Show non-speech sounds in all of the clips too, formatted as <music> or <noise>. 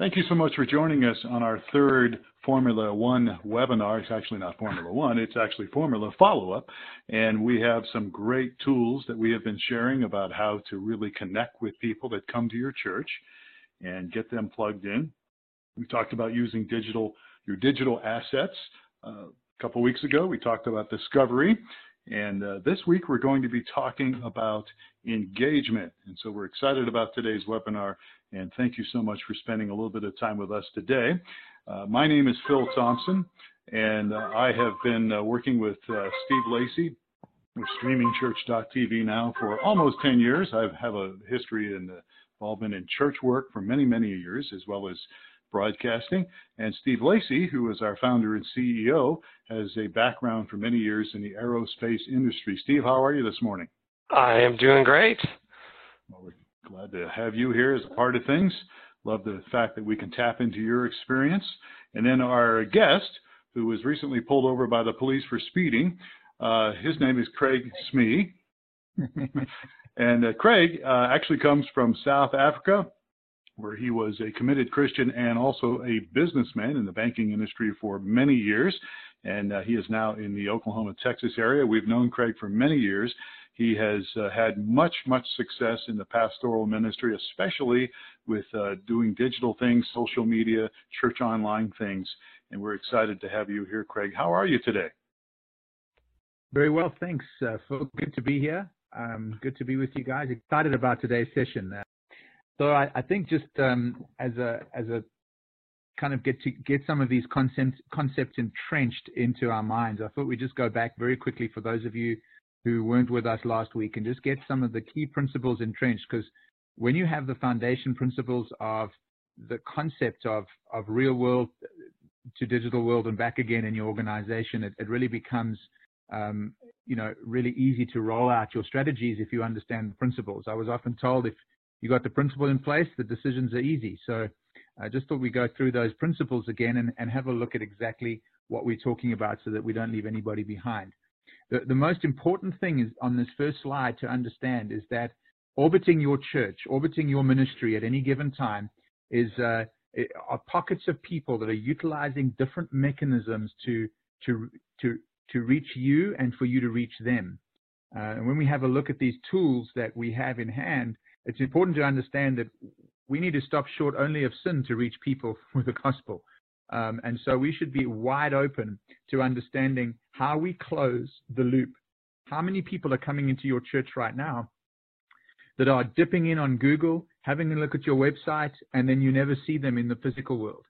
Thank you so much for joining us on our third Formula One webinar. It's actually not Formula One, it's actually Formula Follow Up. And we have some great tools that we have been sharing about how to really connect with people that come to your church and get them plugged in. We talked about using digital, your digital assets. Uh, a couple weeks ago, we talked about discovery. And uh, this week, we're going to be talking about engagement. And so we're excited about today's webinar and thank you so much for spending a little bit of time with us today. Uh, my name is Phil Thompson, and uh, I have been uh, working with uh, Steve Lacy with StreamingChurch.tv now for almost 10 years. I have a history and involvement in church work for many, many years, as well as broadcasting. And Steve Lacy, who is our founder and CEO, has a background for many years in the aerospace industry. Steve, how are you this morning? I am doing great. Well, Glad to have you here as a part of things. Love the fact that we can tap into your experience. And then our guest, who was recently pulled over by the police for speeding, uh, his name is Craig Smee. <laughs> and uh, Craig uh, actually comes from South Africa, where he was a committed Christian and also a businessman in the banking industry for many years. And uh, he is now in the Oklahoma, Texas area. We've known Craig for many years. He has uh, had much, much success in the pastoral ministry, especially with uh, doing digital things, social media, church online things. And we're excited to have you here, Craig. How are you today? Very well, thanks. Uh, good to be here. Um, good to be with you guys. Excited about today's session. So I, I, think just um, as a as a kind of get to get some of these concepts concepts entrenched into our minds, I thought we'd just go back very quickly for those of you who weren't with us last week and just get some of the key principles entrenched because when you have the foundation principles of the concept of, of real world to digital world and back again in your organization, it, it really becomes um, you know really easy to roll out your strategies if you understand the principles. I was often told if you got the principle in place, the decisions are easy. So I just thought we'd go through those principles again and, and have a look at exactly what we're talking about so that we don't leave anybody behind. The, the most important thing is on this first slide to understand is that orbiting your church, orbiting your ministry at any given time is uh, are pockets of people that are utilizing different mechanisms to to to to reach you and for you to reach them. Uh, and when we have a look at these tools that we have in hand, it's important to understand that we need to stop short only of sin to reach people <laughs> with the gospel. Um, and so we should be wide open to understanding how we close the loop. How many people are coming into your church right now that are dipping in on Google, having a look at your website, and then you never see them in the physical world?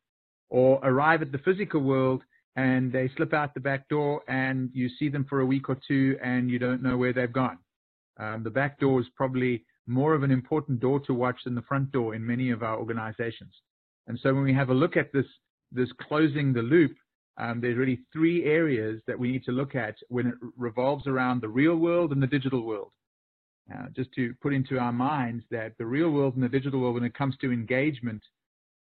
Or arrive at the physical world and they slip out the back door and you see them for a week or two and you don't know where they've gone. Um, the back door is probably more of an important door to watch than the front door in many of our organizations. And so when we have a look at this this closing the loop, um, there's really three areas that we need to look at when it revolves around the real world and the digital world. Uh, just to put into our minds that the real world and the digital world, when it comes to engagement,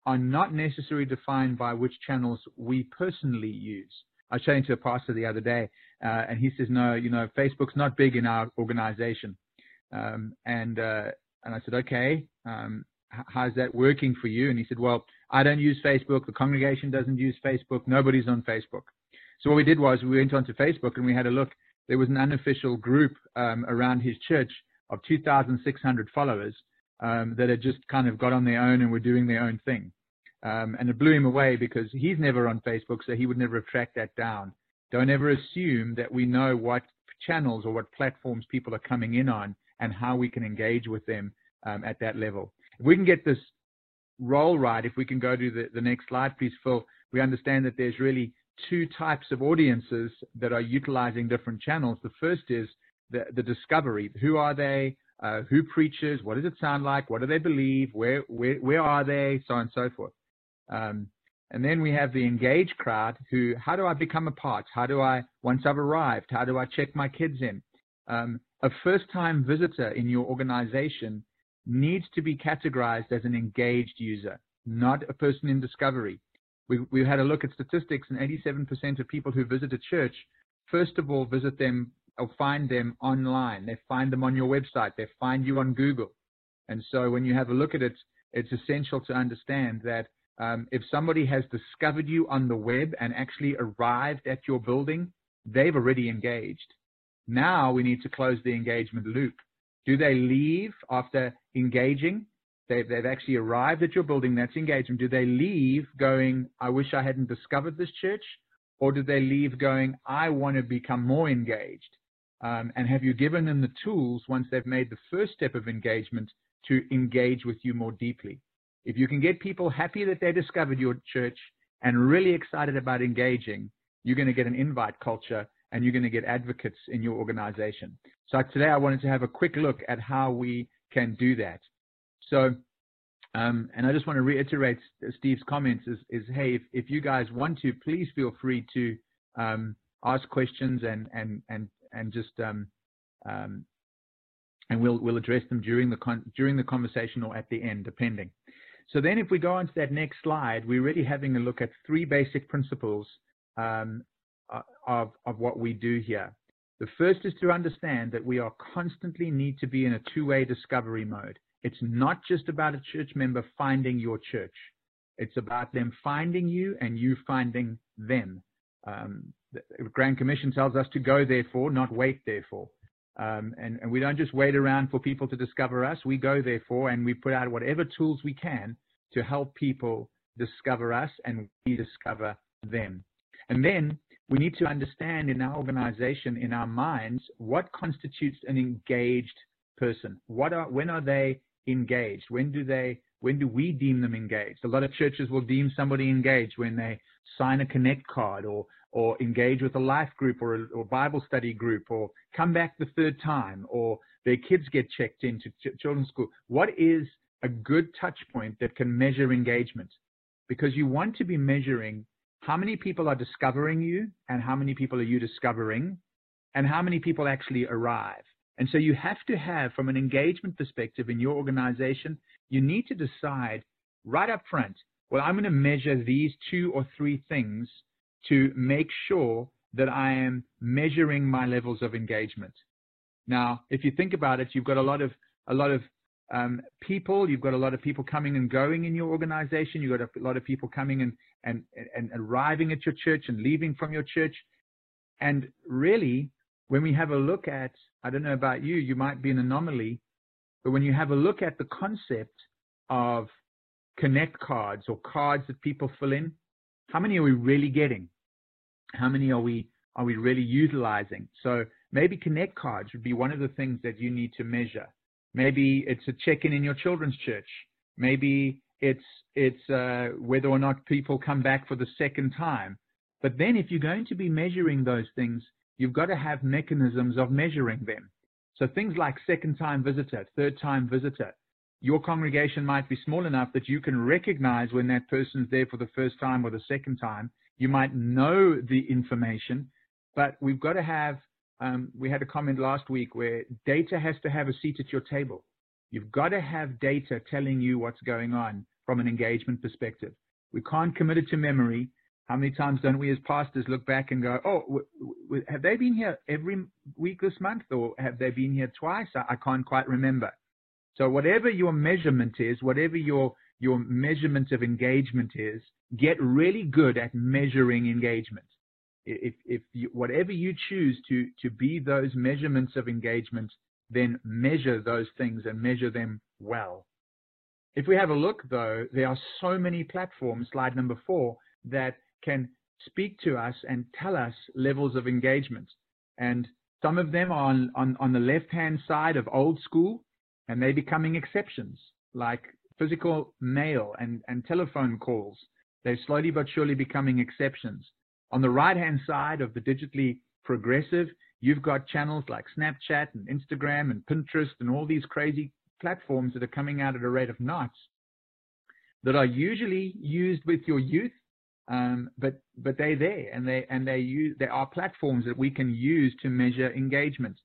are not necessarily defined by which channels we personally use. I was chatting to a pastor the other day, uh, and he says, "No, you know, Facebook's not big in our organization." Um, and uh, and I said, "Okay, um, how's that working for you?" And he said, "Well, I don't use Facebook. The congregation doesn't use Facebook. Nobody's on Facebook. So what we did was we went onto Facebook and we had a look. There was an unofficial group um, around his church of 2,600 followers um, that had just kind of got on their own and were doing their own thing. Um, and it blew him away because he's never on Facebook, so he would never have tracked that down. Don't ever assume that we know what channels or what platforms people are coming in on and how we can engage with them um, at that level. If we can get this roll right, if we can go to the, the next slide, please, Phil, we understand that there's really two types of audiences that are utilizing different channels. The first is the, the discovery. Who are they? Uh, who preaches? What does it sound like? What do they believe? Where, where, where are they? So on and so forth. Um, and then we have the engaged crowd who, how do I become a part? How do I, once I've arrived, how do I check my kids in? Um, a first time visitor in your organization needs to be categorized as an engaged user, not a person in discovery. We, we had a look at statistics, and 87% of people who visit a church, first of all, visit them or find them online. They find them on your website. They find you on Google. And so when you have a look at it, it's essential to understand that Um, if somebody has discovered you on the web and actually arrived at your building, they've already engaged. Now we need to close the engagement loop. Do they leave after engaging? They've, they've actually arrived at your building, that's engagement. Do they leave going, I wish I hadn't discovered this church? Or do they leave going, I want to become more engaged? Um, and have you given them the tools once they've made the first step of engagement to engage with you more deeply? If you can get people happy that they discovered your church and really excited about engaging, you're going to get an invite culture and you're going to get advocates in your organization. So today I wanted to have a quick look at how we can do that. So, um, and I just want to reiterate Steve's comments is, is hey, if, if you guys want to, please feel free to um, ask questions and, and, and, and just, um, um and we'll, we'll address them during the, con during the conversation or at the end, depending. So then if we go on to that next slide, we're really having a look at three basic principles um, of, of what we do here. The first is to understand that we are constantly need to be in a two-way discovery mode. It's not just about a church member finding your church. It's about them finding you and you finding them. Um, the Grand Commission tells us to go therefore, not wait therefore. Um, and, and, we don't just wait around for people to discover us. We go therefore and we put out whatever tools we can to help people discover us and we discover them. And then we need to understand in our organization, in our minds, what constitutes an engaged person. What are, when are they engaged? When do they, when do we deem them engaged? A lot of churches will deem somebody engaged when they sign a connect card or, or engage with a life group or a or Bible study group or come back the third time or their kids get checked into ch- children's school. What is a good touch point that can measure engagement? Because you want to be measuring how many people are discovering you and how many people are you discovering and how many people actually arrive. And so you have to have, from an engagement perspective in your organization, you need to decide right up front, well, I'm going to measure these two or three things to make sure that I am measuring my levels of engagement. Now, if you think about it, you've got a lot of a lot of um, people, you've got a lot of people coming and going in your organization, you've got a lot of people coming and, and, and arriving at your church and leaving from your church. And really, when we have a look at, I don't know about you, you might be an anomaly, but when you have a look at the concept of connect cards or cards that people fill in, how many are we really getting? How many are we are we really utilizing? So maybe connect cards would be one of the things that you need to measure. Maybe it's a check-in in your children's church. Maybe it's it's uh, whether or not people come back for the second time. But then, if you're going to be measuring those things, you've got to have mechanisms of measuring them. So things like second-time visitor, third-time visitor. Your congregation might be small enough that you can recognize when that person's there for the first time or the second time. You might know the information, but we've got to have um, we had a comment last week where data has to have a seat at your table. You've got to have data telling you what's going on from an engagement perspective. We can't commit it to memory. How many times don't we as pastors look back and go, oh, have they been here every week this month or have they been here twice? I, I can't quite remember. So whatever your measurement is, whatever your, your measurement of engagement is, get really good at measuring engagement if, if you, whatever you choose to, to be those measurements of engagement, then measure those things and measure them well. If we have a look, though, there are so many platforms, slide number four, that can speak to us and tell us levels of engagement. And some of them are on, on, on the left hand side of old school, and they're becoming exceptions, like physical mail and, and telephone calls. They're slowly but surely becoming exceptions. On the right-hand side of the digitally progressive, you've got channels like Snapchat and Instagram and Pinterest and all these crazy platforms that are coming out at a rate of knots that are usually used with your youth, um, but but they're there and they and they use are platforms that we can use to measure engagement.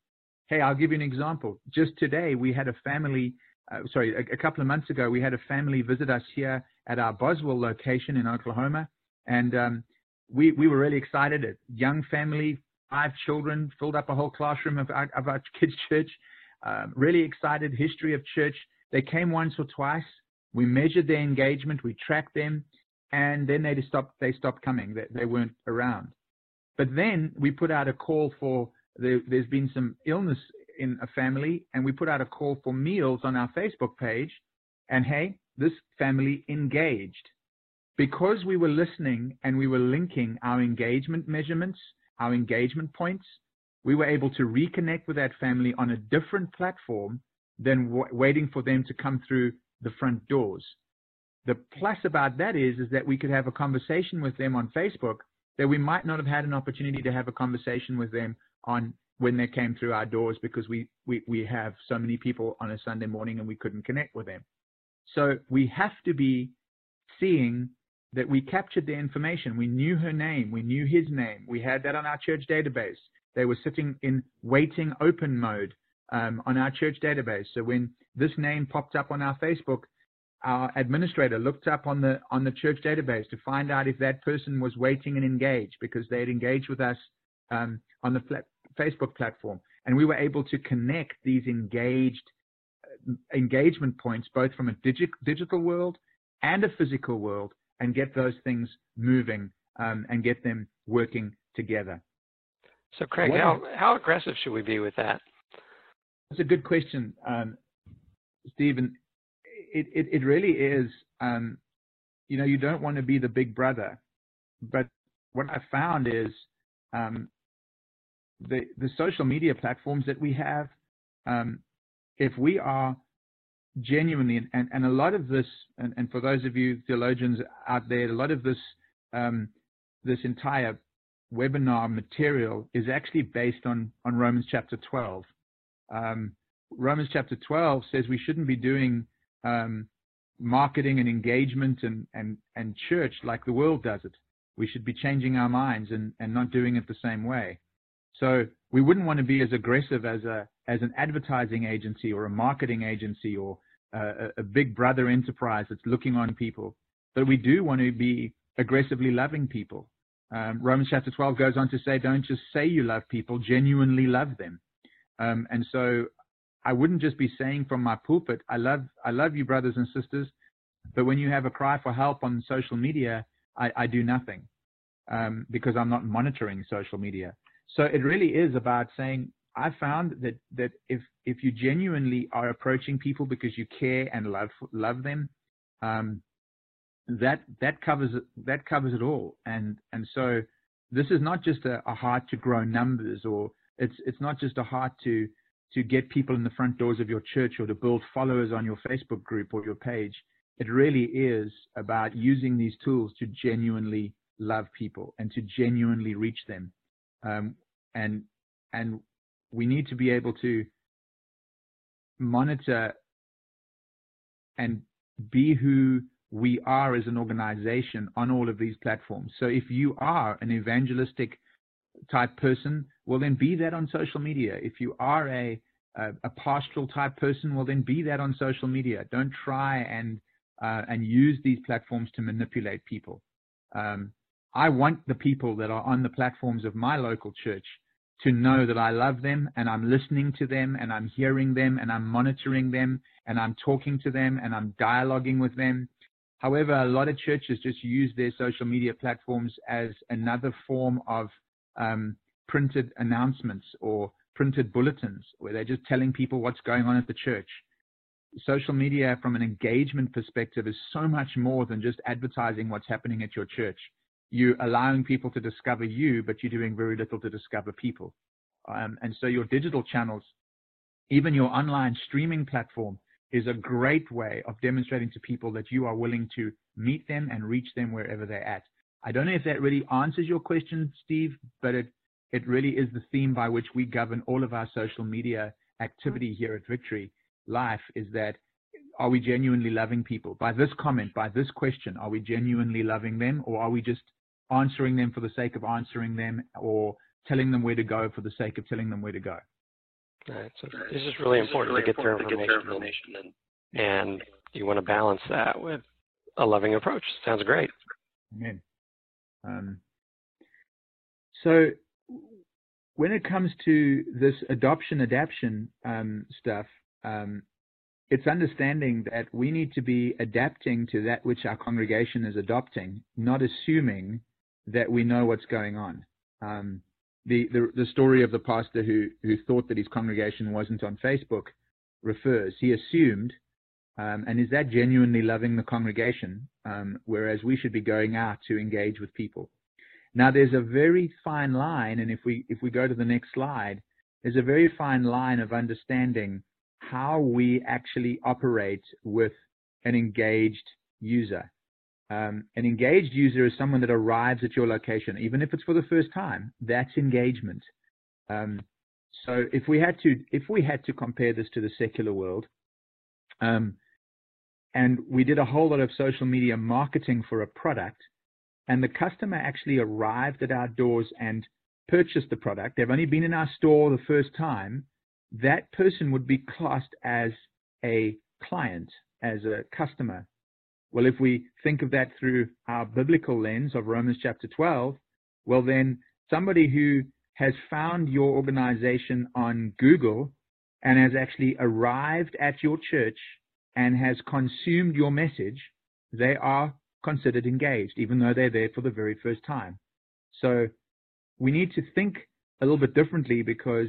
Hey, I'll give you an example. Just today, we had a family. Uh, sorry, a, a, couple of months ago, we had a family visit us here at our Boswell location in Oklahoma, and um, we, we were really excited. A young family, five children, filled up a whole classroom of our, of our <laughs> kids' church. Um, really excited history of church. They came once or twice. We measured their engagement. We tracked them. and then they stopped. They stopped coming. They, they weren't around. But then we put out a call for there, there's been some illness in a family, and we put out a call for meals on our Facebook page. And hey, this family engaged because we were listening and we were linking our engagement measurements, our engagement points. We were able to reconnect with that family on a different platform than waiting for them to come through the front doors. The plus about that is, is that we could have a conversation with them on Facebook that we might not have had an opportunity to have a conversation with them on when they came through our doors because we, we, we have so many people on a Sunday morning and we couldn't connect with them. So we have to be seeing that we captured the information. We knew her name. We knew his name. We had that on our church database. They were sitting in waiting open mode um, on our church database. So when this name popped up on our Facebook, our administrator looked up on the on the church database to find out if that person was waiting and engaged because they had engaged with us um, on the flat, Facebook platform, and we were able to connect these engaged uh, engagement points both from a digi- digital world and a physical world, and get those things moving um, and get them working together. So, Craig, how how aggressive should we be with that? That's a good question, um, Stephen it, it, it really is, um, you know, you don't want to be the big brother. But what I found is um, the, the social media platforms that we have, um, if we are genuinely, and, and a lot of this, and, and for those of you theologians out there, a lot of this, um, this entire webinar material is actually based on, on Romans chapter 12. Um, Romans chapter 12 says we shouldn't be doing um, marketing and engagement and, and, and church like the world does it. We should be changing our minds and, and not doing it the same way. So we wouldn't want to be as aggressive as a as an advertising agency or a marketing agency or a, a big brother enterprise that's looking on people. But we do want to be aggressively loving people. Um, Romans chapter 12 goes on to say, don't just say you love people, genuinely love them. Um, and so I wouldn't just be saying from my pulpit, I love, I love you, brothers and sisters. But when you have a cry for help on social media, I, I do nothing um, because I'm not monitoring social media. So it really is about saying, I found that, that if, if you genuinely are approaching people because you care and love, love them, um, that, that covers that covers it all. And, and so this is not just a, a heart to grow numbers or it's, it's not just a heart to, to get people in the front doors of your church or to build followers on your Facebook group or your page. It really is about using these tools to genuinely love people and to genuinely reach them. Um, and and we need to be able to monitor and be who we are as an organization on all of these platforms. So if you are an evangelistic type person, well then be that on social media. If you are a a, a pastoral type person, well then be that on social media. Don't try and uh, and use these platforms to manipulate people. Um, I want the people that are on the platforms of my local church to know that I love them and I'm listening to them and I'm hearing them and I'm monitoring them and I'm talking to them and I'm dialoguing with them. However, a lot of churches just use their social media platforms as another form of um, printed announcements or printed bulletins where they're just telling people what's going on at the church. Social media, from an engagement perspective, is so much more than just advertising what's happening at your church. You're allowing people to discover you, but you're doing very little to discover people. Um, and so your digital channels, even your online streaming platform, is a great way of demonstrating to people that you are willing to meet them and reach them wherever they're at. I don't know if that really answers your question, Steve, but it it really is the theme by which we govern all of our social media activity here at Victory Life is that are we genuinely loving people? By this comment, by this question, are we genuinely loving them or are we just answering them for the sake of answering them or telling them where to go for the sake of telling them where to go? Right. So this is really important to get their information, and, and you want to balance that with a loving approach. Sounds great. Amen. Um, so when it comes to this adoption adaption um, stuff, um, it's understanding that we need to be adapting to that which our congregation is adopting, not assuming that we know what's going on. Um, the, the, the story of the pastor who who thought that his congregation wasn't on Facebook refers. He assumed, um, and is that genuinely loving the congregation? Um, whereas we should be going out to engage with people. Now, there's a very fine line, and if we if we go to the next slide, there's a very fine line of understanding how we actually operate with an engaged user. Um, an engaged user is someone that arrives at your location, even if it's for the first time. That's engagement. Um, so if we had to if we had to compare this to the secular world, um, and we did a whole lot of social media marketing for a product, and the customer actually arrived at our doors and purchased the product, they've only been in our store the first time, that person would be classed as a client, as a customer. Well, if we think of that through our biblical lens of Romans chapter 12, well, then somebody who has found your organization on Google and has actually arrived at your church and has consumed your message, they are considered engaged, even though they're there for the very first time. So we need to think a little bit differently because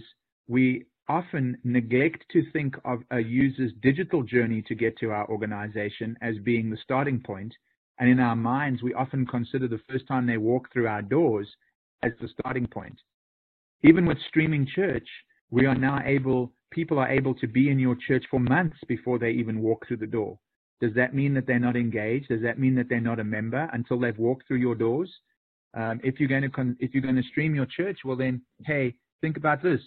we often neglect to think of a user's digital journey to get to our organization as being the starting point. And in our minds, we often consider the first time they walk through our doors as the starting point. Even with streaming church, we are now able, people are able to be in your church for months before they even walk through the door. Does that mean that they're not engaged? Does that mean that they're not a member until they've walked through your doors? Um, if you're going to con- if you're going to stream your church, well then, hey, think about this.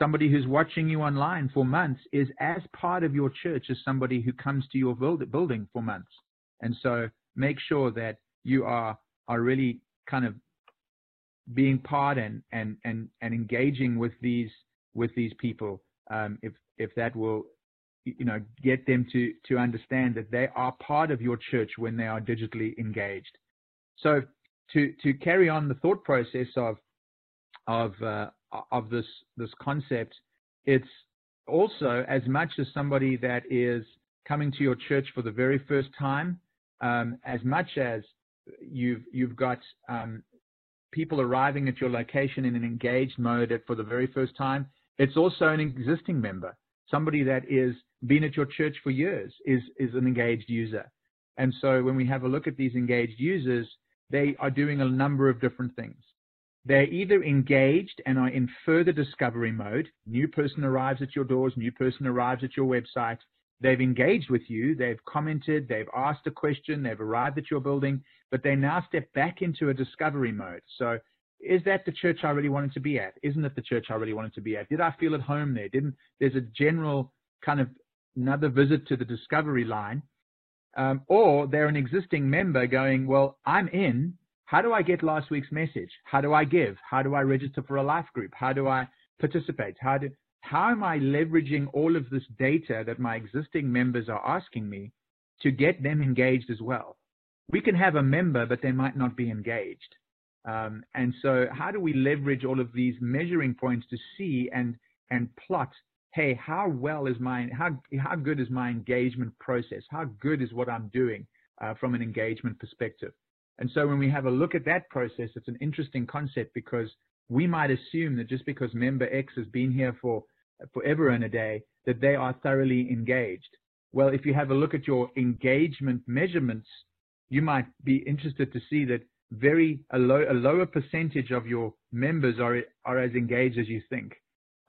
Somebody who's watching you online for months is as part of your church as somebody who comes to your build- building for months. And so make sure that you are are really kind of being part and and and, and engaging with these with these people. Um, if if that will you know, get them to, to understand that they are part of your church when they are digitally engaged. So to, to carry on the thought process of, of, uh, of this, this concept, it's also as much as somebody that is coming to your church for the very first time, um, as much as you've, you've got um, people arriving at your location in an engaged mode for the very first time, it's also an existing member, somebody that is been at your church for years is, is an engaged user. And so when we have a look at these engaged users, they are doing a number of different things. They're either engaged and are in further discovery mode. New person arrives at your doors, new person arrives at your website. They've engaged with you, they've commented, they've asked a question, they've arrived at your building, but they now step back into a discovery mode. So is that the church I really wanted to be at? Isn't it the church I really wanted to be at? Did I feel at home there? Didn't there's a general kind of another visit to the discovery line, um, or they're an existing member going, well, I'm in. How do I get last week's message? How do I give? How do I register for a life group? How do I participate? How do how am I leveraging all of this data that my existing members are asking me to get them engaged as well? We can have a member, but they might not be engaged. Um, and so, how do we leverage all of these measuring points to see and and plot hey, how well is my how how good is my engagement process? How good is what I'm doing uh, from an engagement perspective? And so when we have a look at that process, it's an interesting concept because we might assume that just because member X has been here for forever and a day, that they are thoroughly engaged. Well, if you have a look at your engagement measurements, you might be interested to see that very a, low, a lower percentage of your members are are as engaged as you think.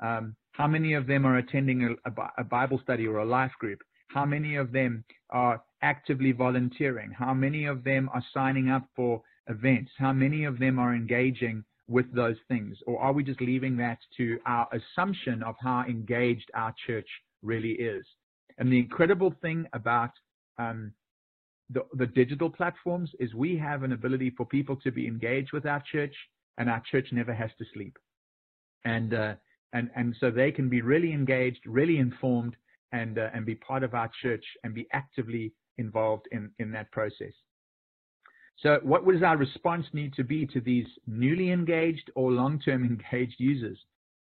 Um, how many of them are attending a, a, Bible study or a life group? How many of them are actively volunteering? How many of them are signing up for events? How many of them are engaging with those things? Or are we just leaving that to our assumption of how engaged our church really is? And the incredible thing about um, the, the digital platforms is we have an ability for people to be engaged with our church, and our church never has to sleep. And uh, and and so they can be really engaged, really informed, and uh, and be part of our church and be actively involved in in that process. So, what does our response need to be to these newly engaged or long-term <laughs> engaged users?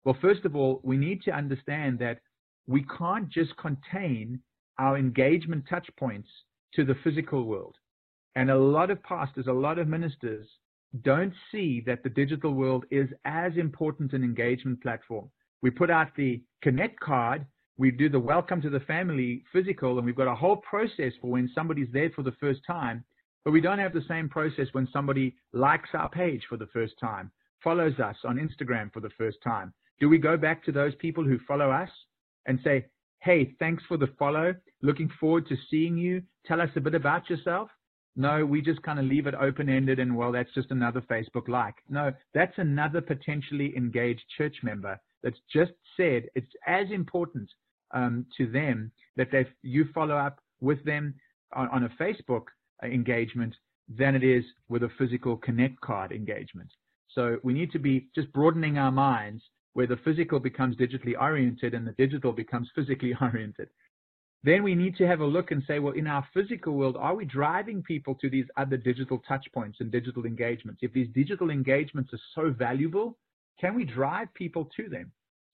Well, first of all, we need to understand that we can't just contain our engagement touch points to the physical world. And a lot of pastors, a lot of ministers don't see that the digital world is as important an engagement platform. We put out the Connect card, we do the welcome to the family physical, and we've got a whole process for when somebody's there for the first time, but we don't have the same process when somebody likes our page for the first time, follows us on Instagram for the first time. Do we go back to those people who follow us and say, hey, thanks for the follow, looking forward to seeing you, tell us a bit about yourself? No, we just kind of leave it open ended and, well, that's just another Facebook like. No, that's another potentially engaged church member that's just said it's as important um, to them that they you follow up with them on, on a Facebook engagement than it is with a physical connect card engagement. So we need to be just broadening our minds where the physical becomes digitally oriented and the digital becomes physically <laughs> oriented. Then we need to have a look and say, well, in our physical world, are we driving people to these other digital touch points and digital engagements? If these digital engagements are so valuable, can we drive people to them?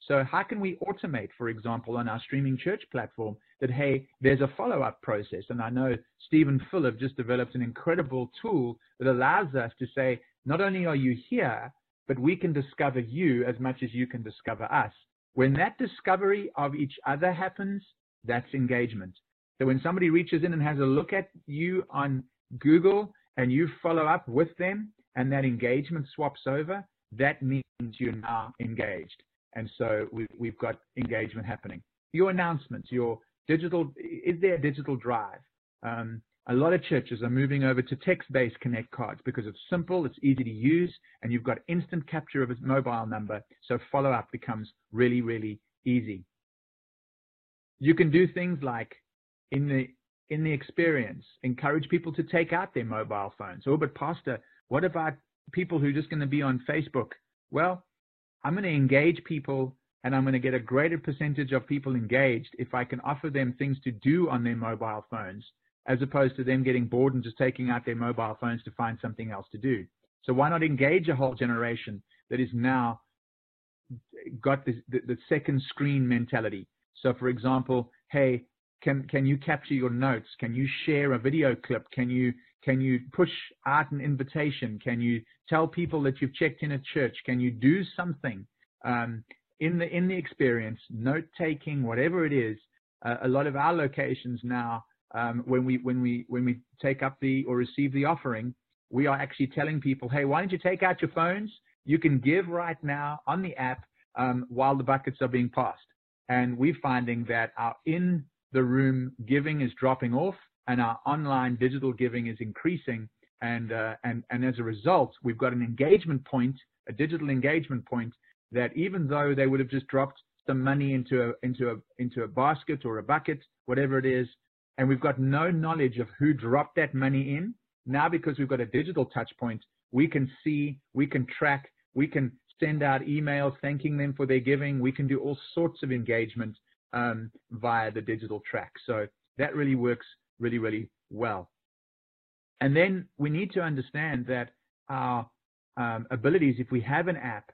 So how can we automate, for example, on our streaming church platform that, hey, there's a follow-up process. And I know Stephen Phillip just developed an incredible tool that allows us to say, not only are you here, but we can discover you as much as you can discover us. When that discovery of each other happens, that's engagement. So when somebody reaches in and has a look at you on Google and you follow up with them and that engagement swaps over, that means you're now engaged. And so we, we've got engagement happening. Your announcements, your digital, is there a digital drive? Um, a lot of churches are moving over to text-based connect cards because it's simple, it's easy to use, and you've got instant capture of a mobile number. So follow-up becomes really, really easy. You can do things like in the in the experience, encourage people to take out their mobile phones. Oh, but pastor, what about people who are just going to be on Facebook? Well, I'm going to engage people and I'm going to get a greater percentage of people engaged if I can offer them things to do on their mobile phones as opposed to them getting bored and just taking out their mobile phones to find something else to do. So why not engage a whole generation that is now got the, the second screen mentality? So for example, hey, can, can you capture your notes? Can you share a video clip? Can you, can you push out an invitation? Can you tell people that you've checked in at church? Can you do something um, in the in the experience, note taking, whatever it is? Uh, a lot of our locations now, um, when we when we when we take up the or receive the offering, we are actually telling people, hey, why don't you take out your phones? You can give right now on the app um, while the buckets are being passed. And we're finding that our in the room giving is dropping off and our online digital giving is increasing. And, uh, and, and as a result, we've got an engagement point, a digital engagement point that even though they would have just dropped some money into a, into a, into a basket or a bucket, whatever it is, and we've got no knowledge of who dropped that money in. Now, because we've got a digital touch point, we can see, we can track, we can send out emails thanking them for their giving. We can do all sorts of engagement um, via the digital track. So that really works really, really well. And then we need to understand that our um, abilities, if we have an app,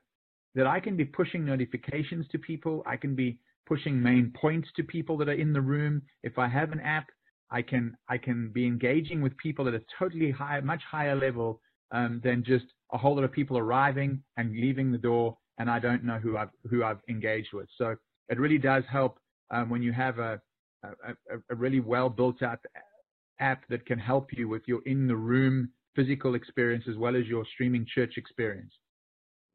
that I can be pushing notifications to people, I can be pushing main points to people that are in the room. If I have an app, I can I can be engaging with people at a totally high, much higher level um, than just a whole lot of people arriving and leaving the door, and I don't know who I've who I've engaged with. So it really does help um, when you have a, a, a really well built out app that can help you with your in the room physical experience as well as your streaming church experience.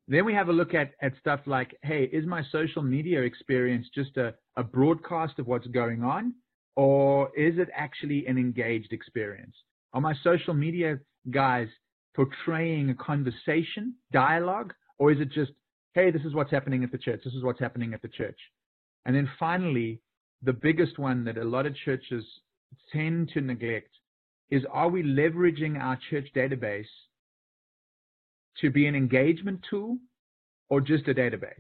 Then we have a look at, at stuff like, hey, is my social media experience just a, a broadcast of what's going on? Or is it actually an engaged experience? Are my social media guys portraying a conversation, dialogue, or is it just, hey, this is what's happening at the church, this is what's happening at the church? And then finally, the biggest one that a lot of churches tend to neglect is are we leveraging our church database to be an engagement tool or just a database?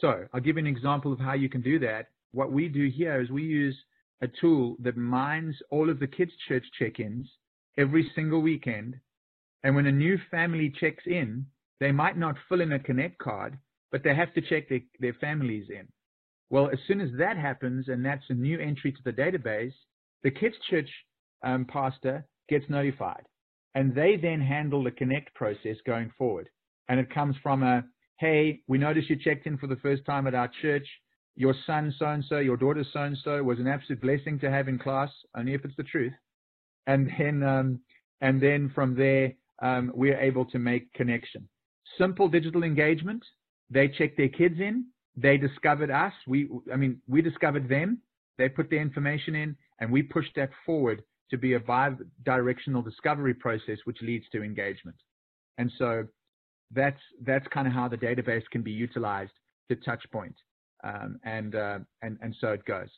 So I'll give you an example of how you can do that. What we do here is we use a tool that mines all of the kids' church check-ins every single weekend and when a new family checks in, they might not fill in a Connect card, but they have to check their, their families in. Well, as soon as that happens, and that's a new entry to the database, the kids' church um, pastor gets notified. And they then handle the connect process going forward. And it comes from a, hey, we noticed you checked in for the first time at our church. Your son so and so, your daughter so and so was an absolute blessing to have in class, only if it's the truth. And then, um, and then from there, um, we're able to make connection. Simple digital engagement. They check their kids in. They discovered us. We, I mean, we discovered them. They put their information in, and we pushed that forward to be a bi-directional discovery process, which leads to engagement. And so that's that's kind of how the database can be utilized to touch point. Um, and, uh, and and so it goes.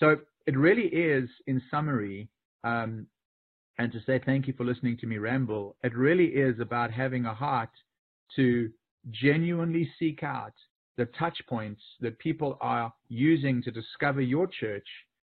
So it really is, in summary, um, and to say thank you for listening to me ramble. It really is about having a heart to genuinely seek out the touch points that people are using to discover your church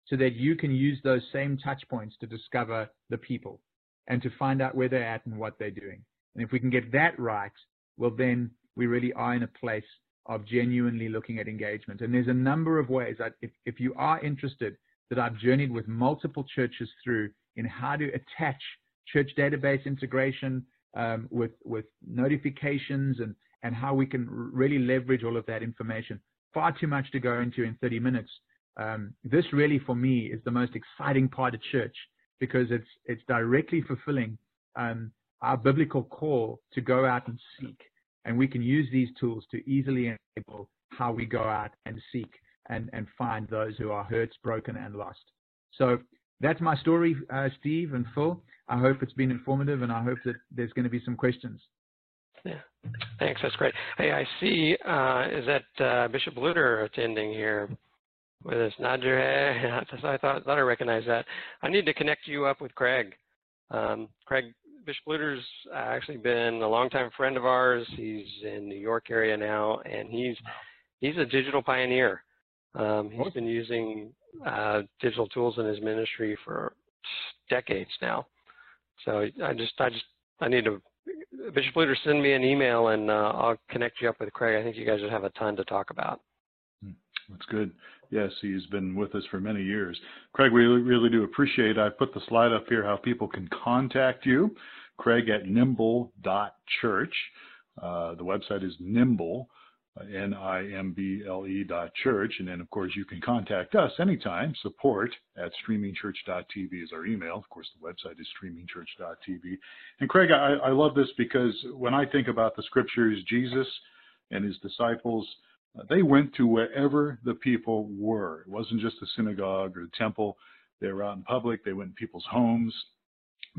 so that you can use those same touch points to discover the people and to find out where they're at and what they're doing. And if we can get that right, well, then we really are in a place of genuinely looking at engagement. And there's a number of ways that if, if you are interested that I've journeyed with multiple churches through in how to attach church database integration um, with, with notifications and and how we can really leverage all of that information. Far too much to go into in 30 minutes. Um, this really, for me, is the most exciting part of church because it's it's directly fulfilling um, our biblical call to go out and seek, and we can use these tools to easily enable how we go out and seek and and find those who are hurt, broken, and lost. So that's my story, uh, Steve and Phil. I hope it's been informative, and I hope that there's going to be some questions. Yeah, thanks. That's great. Hey, I see. Uh, is that uh, Bishop Luter attending here with us? Nod your head. <laughs> I thought, thought I recognized that. I need to connect you up with Craig. Um, Craig Bishop Luter's actually been a longtime friend of ours. He's in the New York area now, and he's he's a digital pioneer. Um, he's been using uh, digital tools in his ministry for decades now. So I just I just I need to Bishop Luter, send me an email and uh, I'll connect you up with Craig. I think you guys would have a ton to talk about. Hmm, that's good. Yes, he's been with us for many years. Craig, we really do appreciate. I put the slide up here how people can contact you. Craig at nimble.church. Uh, the website is nimble N-I-M-B-L-E dot church. And then, of course, you can contact us anytime. Support at streamingchurch.tv is our email. Of course, the website is streamingchurch.tv. And Craig, I, I love this because when I think about the scriptures, Jesus and his disciples, uh, they went to wherever the people were. It wasn't just the synagogue or the temple. They were out in public. They went in people's homes.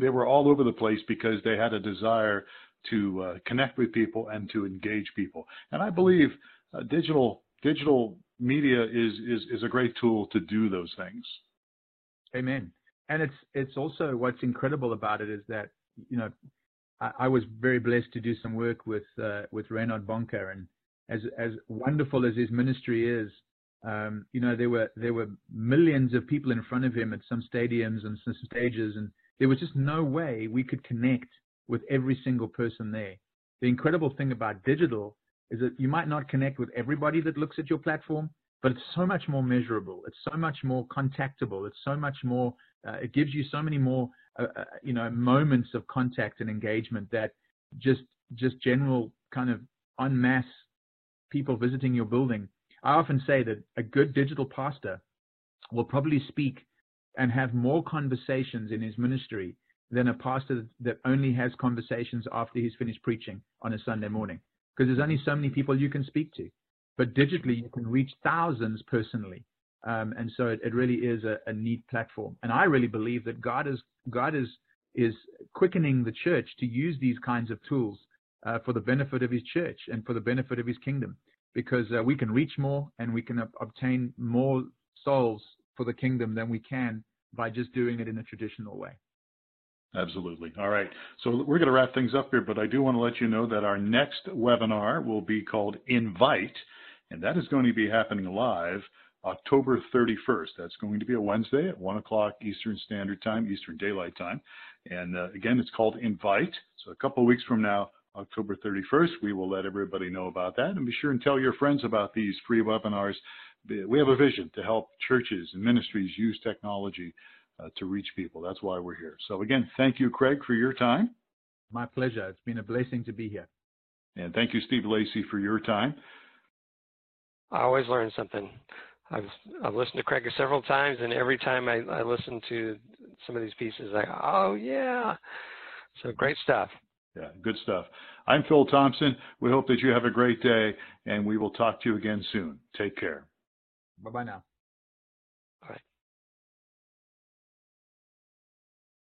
They were all over the place because they had a desire to uh, connect with people and to engage people. And I believe uh, digital digital media is, is is a great tool to do those things. Amen. And it's it's also what's incredible about it is that you know I, I was very blessed to do some work with uh, with Reinhard Bonnke and as as wonderful as his ministry is, um, you know there were there were millions of people in front of him at some stadiums and some stages, and there was just no way we could connect with every single person there. The incredible thing about digital is that you might not connect with everybody that looks at your platform, but it's so much more measurable. It's so much more contactable. It's so much more, uh, it gives you so many more, uh, uh, you know, moments of contact and engagement that just, just general kind of en masse people visiting your building. I often say that a good digital pastor will probably speak and have more conversations in his ministry than a pastor that only has conversations after he's finished preaching on a Sunday morning. Because there's only so many people you can speak to. But digitally, you can reach thousands personally. Um, and so it, it really is a, a, neat platform. And I really believe that God is God is is quickening the church to use these kinds of tools uh, for the benefit of His church and for the benefit of His kingdom, because uh, we can reach more and we can ob- obtain more souls for the kingdom than we can by just doing it in a traditional way. Absolutely. All right. So we're going to wrap things up here, but I do want to let you know that our next webinar will be called Invite, and that is going to be happening live October 31st. That's going to be a Wednesday at 1 o'clock Eastern Standard Time, Eastern Daylight Time. And uh, again, it's called Invite. So a couple of weeks from now, October 31st, we will let everybody know about that. And be sure and tell your friends about these free webinars we have a vision to help churches and ministries use technology uh, to reach people. That's why we're here. So again, thank you, Craig, for your time. My pleasure. It's been a blessing to be here. And thank you, Steve Lacy, for your time. I always learn something. I've I've listened to Craig several times, and every time I, I listen to some of these pieces, I go, oh yeah, so great stuff. Yeah, good stuff. I'm Phil Thompson. We hope that you have a great day, and we will talk to you again soon. Take care. Bye bye now.